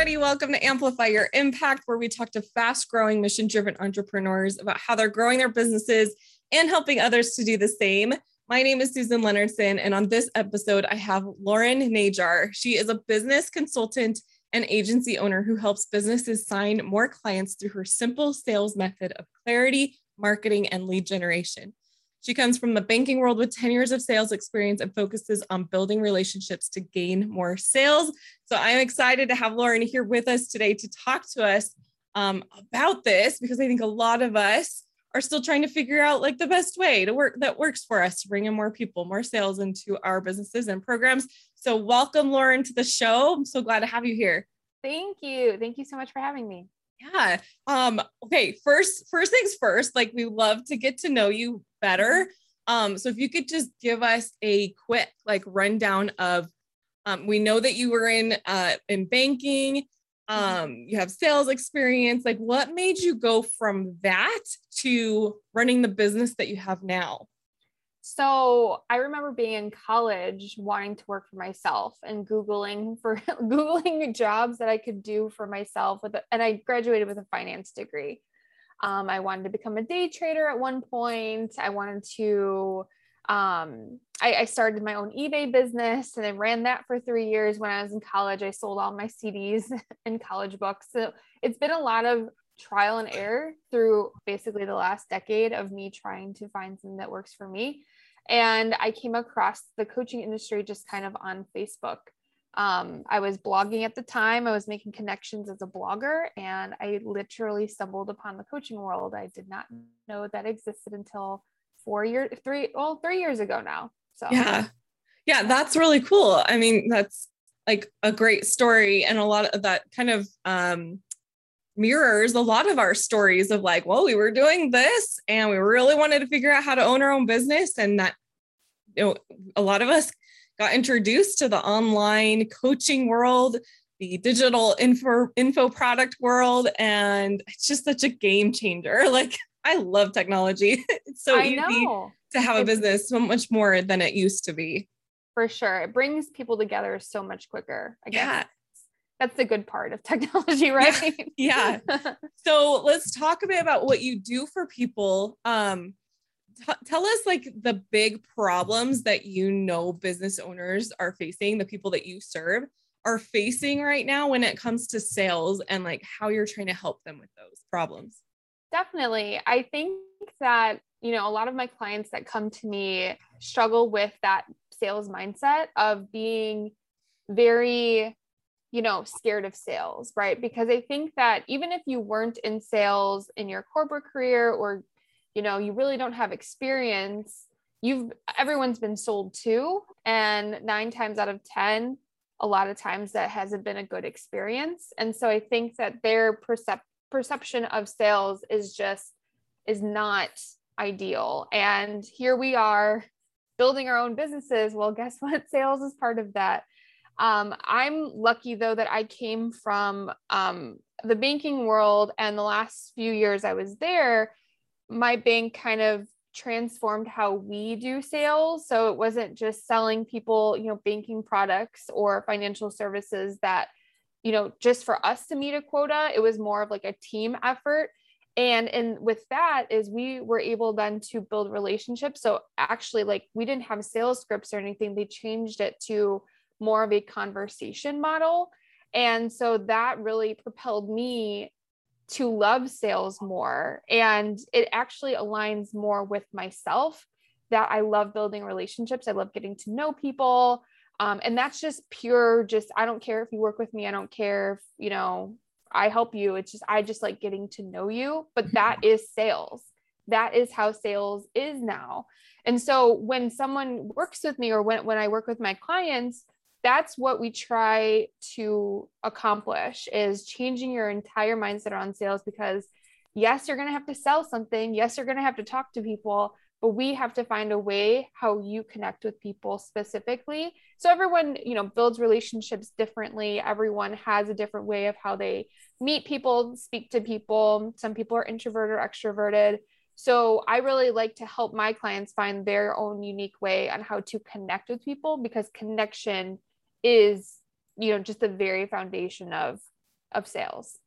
everybody. Welcome to Amplify Your Impact, where we talk to fast growing, mission driven entrepreneurs about how they're growing their businesses and helping others to do the same. My name is Susan Leonardson, and on this episode, I have Lauren Najar. She is a business consultant and agency owner who helps businesses sign more clients through her simple sales method of clarity, marketing, and lead generation. She comes from the banking world with 10 years of sales experience and focuses on building relationships to gain more sales. So I'm excited to have Lauren here with us today to talk to us um, about this because I think a lot of us are still trying to figure out like the best way to work that works for us to bring in more people, more sales into our businesses and programs. So welcome Lauren to the show. I'm so glad to have you here. Thank you. Thank you so much for having me. Yeah. Um, okay, first, first things first, like we love to get to know you better. Um, so if you could just give us a quick like rundown of um, we know that you were in uh in banking, mm-hmm. um, you have sales experience. Like what made you go from that to running the business that you have now? So I remember being in college wanting to work for myself and Googling for Googling jobs that I could do for myself with, a, and I graduated with a finance degree. Um, I wanted to become a day trader at one point. I wanted to, um, I, I started my own eBay business and I ran that for three years when I was in college. I sold all my CDs and college books. So it's been a lot of trial and error through basically the last decade of me trying to find something that works for me. And I came across the coaching industry just kind of on Facebook. Um, I was blogging at the time, I was making connections as a blogger, and I literally stumbled upon the coaching world. I did not know that existed until four years, three, well, three years ago now. So, yeah. Yeah, that's really cool. I mean, that's like a great story and a lot of that kind of um mirrors a lot of our stories of like, well, we were doing this and we really wanted to figure out how to own our own business. And that, you know, a lot of us got introduced to the online coaching world, the digital info info product world. And it's just such a game changer. Like I love technology. It's so I easy know. to have a business so much more than it used to be. For sure. It brings people together so much quicker. I guess. Yeah that's the good part of technology, right? Yeah. yeah. so let's talk a bit about what you do for people. Um, tell us like the big problems that you know business owners are facing, the people that you serve are facing right now when it comes to sales and like how you're trying to help them with those problems. Definitely. I think that, you know, a lot of my clients that come to me struggle with that sales mindset of being very you know, scared of sales, right? Because I think that even if you weren't in sales in your corporate career or, you know, you really don't have experience, you've everyone's been sold to. And nine times out of 10, a lot of times that hasn't been a good experience. And so I think that their percep- perception of sales is just is not ideal. And here we are building our own businesses. Well, guess what? Sales is part of that. Um, I'm lucky though that I came from um, the banking world, and the last few years I was there, my bank kind of transformed how we do sales. So it wasn't just selling people, you know, banking products or financial services that, you know, just for us to meet a quota. It was more of like a team effort. And and with that is we were able then to build relationships. So actually, like we didn't have sales scripts or anything. They changed it to more of a conversation model. And so that really propelled me to love sales more. And it actually aligns more with myself that I love building relationships. I love getting to know people. Um, and that's just pure, just, I don't care if you work with me. I don't care if, you know, I help you. It's just, I just like getting to know you. But that is sales. That is how sales is now. And so when someone works with me or when, when I work with my clients, that's what we try to accomplish is changing your entire mindset on sales because yes you're going to have to sell something. Yes you're going to have to talk to people but we have to find a way how you connect with people specifically. So everyone you know builds relationships differently. Everyone has a different way of how they meet people speak to people. Some people are introverted or extroverted. So I really like to help my clients find their own unique way on how to connect with people because connection is you know just the very foundation of of sales.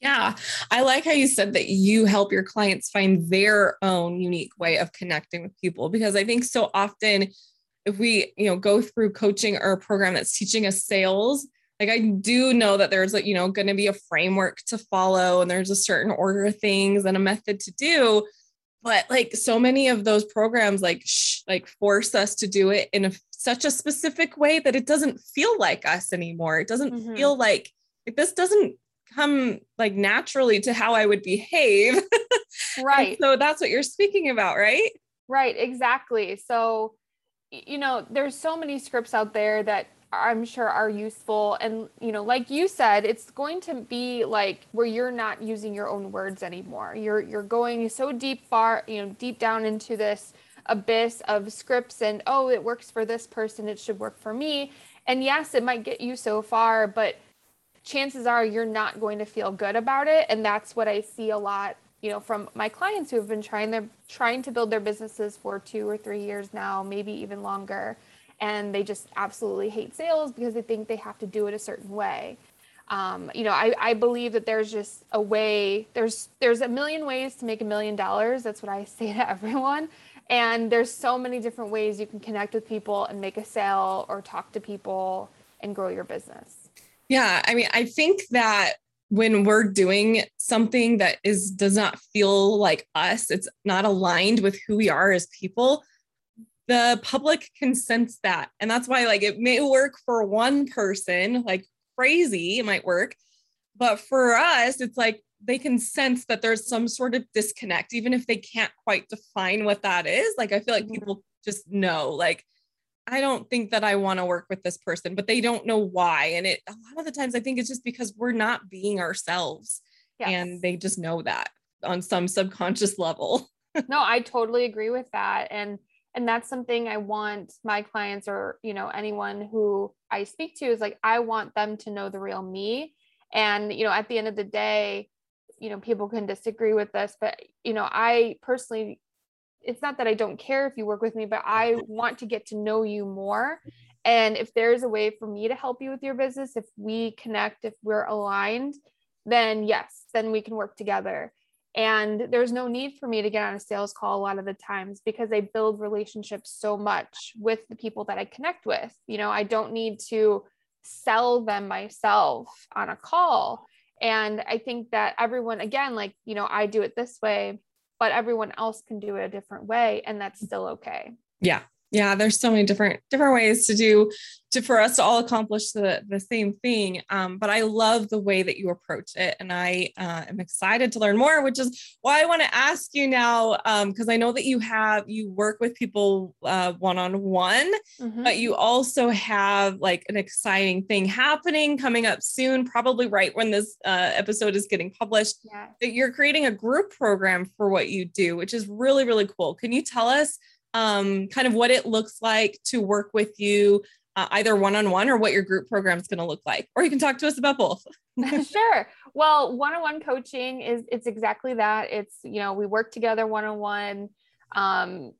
Yeah, I like how you said that you help your clients find their own unique way of connecting with people because I think so often if we, you know, go through coaching or a program that's teaching us sales, like I do know that there's like, you know, going to be a framework to follow and there's a certain order of things and a method to do, but like so many of those programs like sh- like force us to do it in a, such a specific way that it doesn't feel like us anymore. It doesn't mm-hmm. feel like like this doesn't come like naturally to how I would behave. Right. so that's what you're speaking about, right? Right, exactly. So, you know, there's so many scripts out there that I'm sure are useful. And, you know, like you said, it's going to be like where you're not using your own words anymore. You're you're going so deep far, you know, deep down into this abyss of scripts and oh, it works for this person, it should work for me. And yes, it might get you so far, but chances are you're not going to feel good about it and that's what i see a lot you know from my clients who have been trying their trying to build their businesses for two or three years now maybe even longer and they just absolutely hate sales because they think they have to do it a certain way. Um, you know I, I believe that there's just a way there's there's a million ways to make a million dollars. That's what i say to everyone. And there's so many different ways you can connect with people and make a sale or talk to people and grow your business. Yeah, I mean, I think that when we're doing something that is does not feel like us, it's not aligned with who we are as people, the public can sense that. And that's why like it may work for one person, like crazy, it might work. But for us, it's like they can sense that there's some sort of disconnect, even if they can't quite define what that is. Like I feel like mm-hmm. people just know, like I don't think that I want to work with this person, but they don't know why. And it a lot of the times I think it's just because we're not being ourselves yes. and they just know that on some subconscious level. no, I totally agree with that. And and that's something I want my clients or, you know, anyone who I speak to is like I want them to know the real me. And, you know, at the end of the day, you know, people can disagree with this, but you know, I personally it's not that I don't care if you work with me, but I want to get to know you more. And if there's a way for me to help you with your business, if we connect, if we're aligned, then yes, then we can work together. And there's no need for me to get on a sales call a lot of the times because I build relationships so much with the people that I connect with. You know, I don't need to sell them myself on a call. And I think that everyone, again, like, you know, I do it this way but everyone else can do it a different way and that's still okay yeah yeah there's so many different different ways to do to for us to all accomplish the the same thing um, but i love the way that you approach it and i uh, am excited to learn more which is why i want to ask you now because um, i know that you have you work with people uh, one-on-one mm-hmm. but you also have like an exciting thing happening coming up soon probably right when this uh, episode is getting published yeah. that you're creating a group program for what you do which is really really cool can you tell us um, kind of what it looks like to work with you uh, either one-on-one or what your group program is going to look like or you can talk to us about both. Sure. Well one-on-one coaching is it's exactly that. It's you know we work together one-on-one. Um,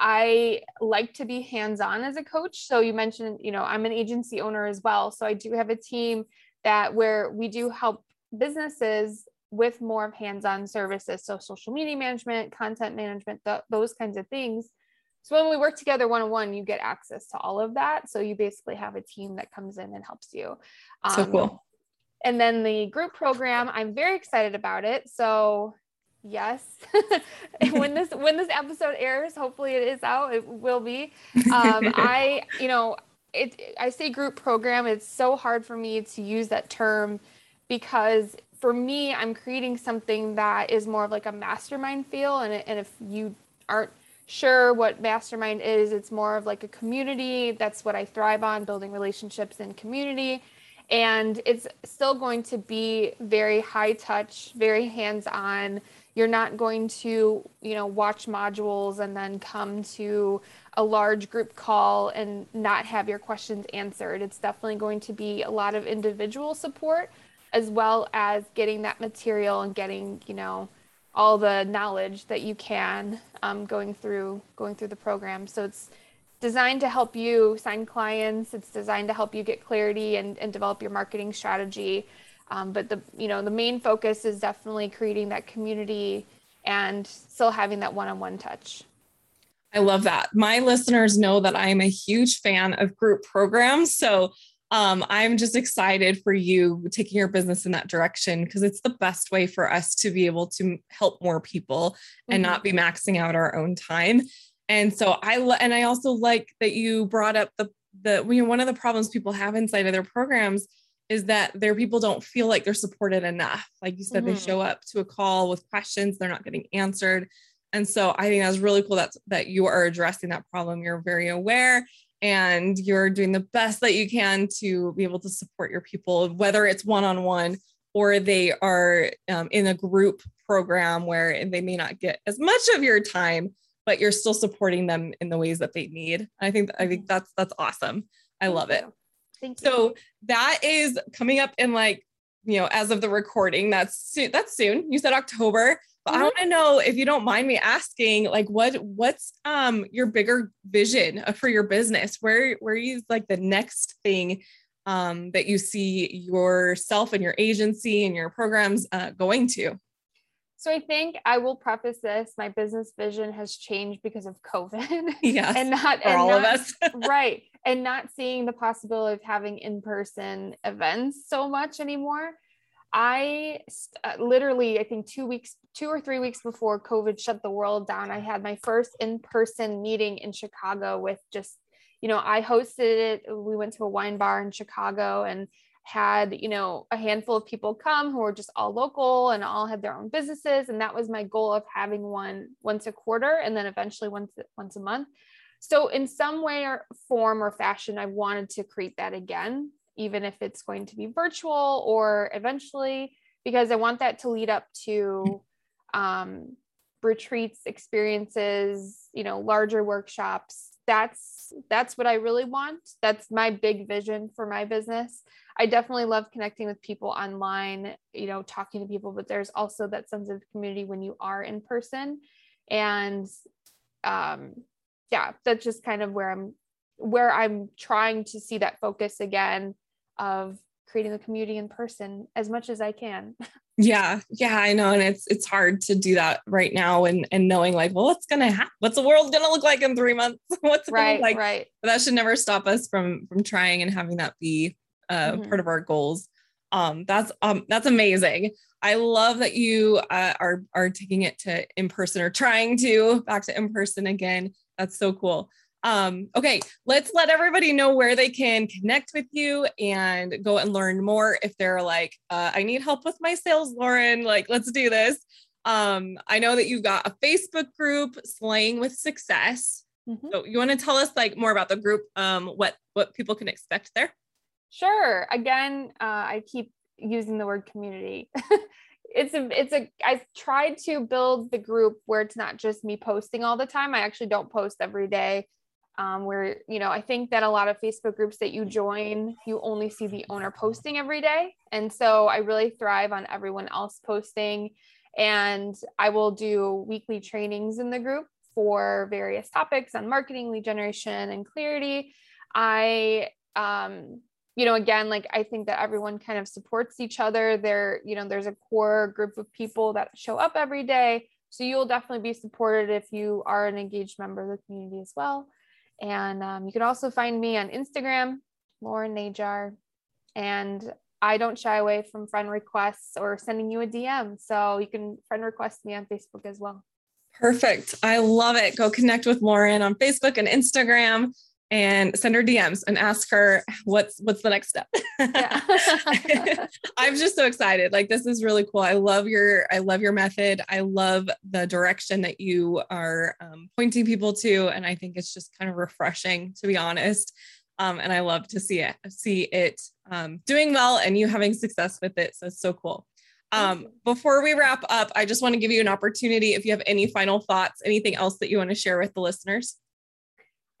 i like to be hands-on as a coach. So you mentioned you know i'm an agency owner as well. So i do have a team that where we do help businesses with more of hands-on services. So social media management content management th- those kinds of things so when we work together one on one, you get access to all of that. So you basically have a team that comes in and helps you. Um, so cool. And then the group program, I'm very excited about it. So yes, when this when this episode airs, hopefully it is out. It will be. Um, I you know it. I say group program. It's so hard for me to use that term because for me, I'm creating something that is more of like a mastermind feel. And, and if you aren't sure what mastermind is. It's more of like a community. That's what i thrive on building relationships and community. And it's still going to be very high touch very hands on you're not going to you know watch modules and then come to a large group call and not have your questions answered. It's definitely going to be a lot of individual support as well as getting that material and getting you know all the knowledge that you can um, going through going through the program. So it's designed to help you sign clients. It's designed to help you get clarity and, and develop your marketing strategy. Um, but the you know the main focus is definitely creating that community and still having that one-on-one touch. I love that. My listeners know that I am a huge fan of group programs. So um, I'm just excited for you taking your business in that direction because it's the best way for us to be able to help more people mm-hmm. and not be maxing out our own time. And so I and I also like that you brought up the the you know, one of the problems people have inside of their programs is that their people don't feel like they're supported enough. Like you said, mm-hmm. they show up to a call with questions, they're not getting answered. And so I think that's really cool that that you are addressing that problem. You're very aware and you're doing the best that you can to be able to support your people, whether it's one-on-one or they are um, in a group program where they may not get as much of your time, but you're still supporting them in the ways that they need. I think I think mm-hmm. that's that's awesome. I love it. Thank you. So that is coming up in like you know as of the recording. That's soon. That's soon. You said October. But mm-hmm. I want to know if you don't mind me asking, like what what's um your bigger vision for your business? Where where is like the next thing um, that you see yourself and your agency and your programs uh, going to? So I think I will preface this. My business vision has changed because of COVID. Yeah. and not for and all not, of us. right. And not seeing the possibility of having in-person events so much anymore. I uh, literally, I think two weeks, two or three weeks before COVID shut the world down, I had my first in-person meeting in Chicago with just, you know, I hosted it. We went to a wine bar in Chicago and had you know a handful of people come who were just all local and all had their own businesses and that was my goal of having one once a quarter and then eventually once once a month so in some way or form or fashion i wanted to create that again even if it's going to be virtual or eventually because i want that to lead up to um, retreats experiences you know larger workshops. That's that's what i really want. That's my big vision for my business. I definitely love connecting with people online, you know, talking to people, but there's also that sense of community when you are in person. And um, yeah, that's just kind of where I'm where I'm trying to see that focus again of creating the community in person as much as I can. Yeah, yeah, I know, and it's it's hard to do that right now, and and knowing like, well, what's gonna happen? What's the world gonna look like in three months? what's right, like? Right, But that should never stop us from from trying and having that be uh, mm-hmm. part of our goals. Um, that's um, that's amazing. I love that you uh, are are taking it to in person or trying to back to in person again. That's so cool. Um, okay, let's let everybody know where they can connect with you and go and learn more. If they're like, uh, I need help with my sales, Lauren, like, let's do this. Um, I know that you've got a Facebook group, Slaying with Success. Mm-hmm. So you want to tell us like more about the group, um, what what people can expect there? Sure. Again, uh, I keep using the word community. it's a it's a I've tried to build the group where it's not just me posting all the time. I actually don't post every day. Um, where you know I think that a lot of Facebook groups that you join, you only see the owner posting every day, and so I really thrive on everyone else posting. And I will do weekly trainings in the group for various topics on marketing, lead generation, and clarity. I um, you know again like i think that everyone kind of supports each other. There you know there's a core group of people that show up every day. So you'll definitely be supported if you are an engaged member of the community as well. And um, you can also find me on instagram lauren najar. And i don't shy away from friend requests or sending you a dm so you can friend request me on facebook as well. Perfect. I love it. Go connect with Lauren on Facebook and Instagram and send her DMs and ask her what's what's the next step. I'm just so excited. Like this is really cool. I love your I love your method. I love the direction that you are um, pointing people to, and I think it's just kind of refreshing to be honest. Um, and I love to see it see it um, doing well and you having success with it. So it's so cool. Um, before we wrap up, I just want to give you an opportunity if you have any final thoughts, anything else that you want to share with the listeners.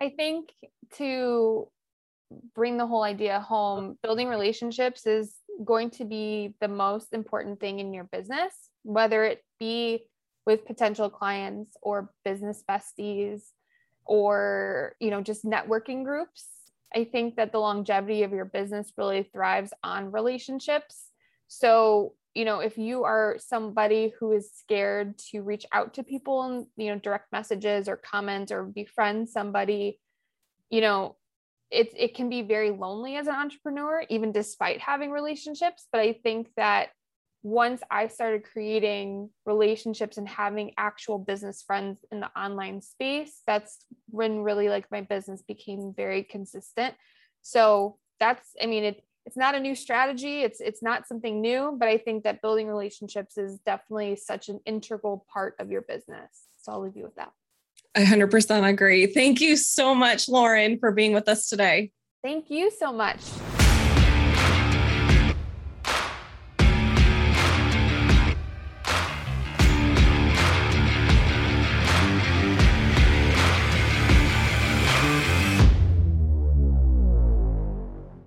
I think to bring the whole idea home, building relationships is going to be the most important thing in your business, whether it be with potential clients or business besties or you know just networking groups. I think that the longevity of your business really thrives on relationships. So, you know, if you are somebody who is scared to reach out to people and, you know, direct messages or comment or befriend somebody, you know, it, it can be very lonely as an entrepreneur, even despite having relationships. But I think that once I started creating relationships and having actual business friends in the online space, that's when really like my business became very consistent. So that's, I mean, it, it's not a new strategy. It's it's not something new, but I think that building relationships is definitely such an integral part of your business. So I'll leave you with that. I 100% agree. Thank you so much, Lauren, for being with us today. Thank you so much.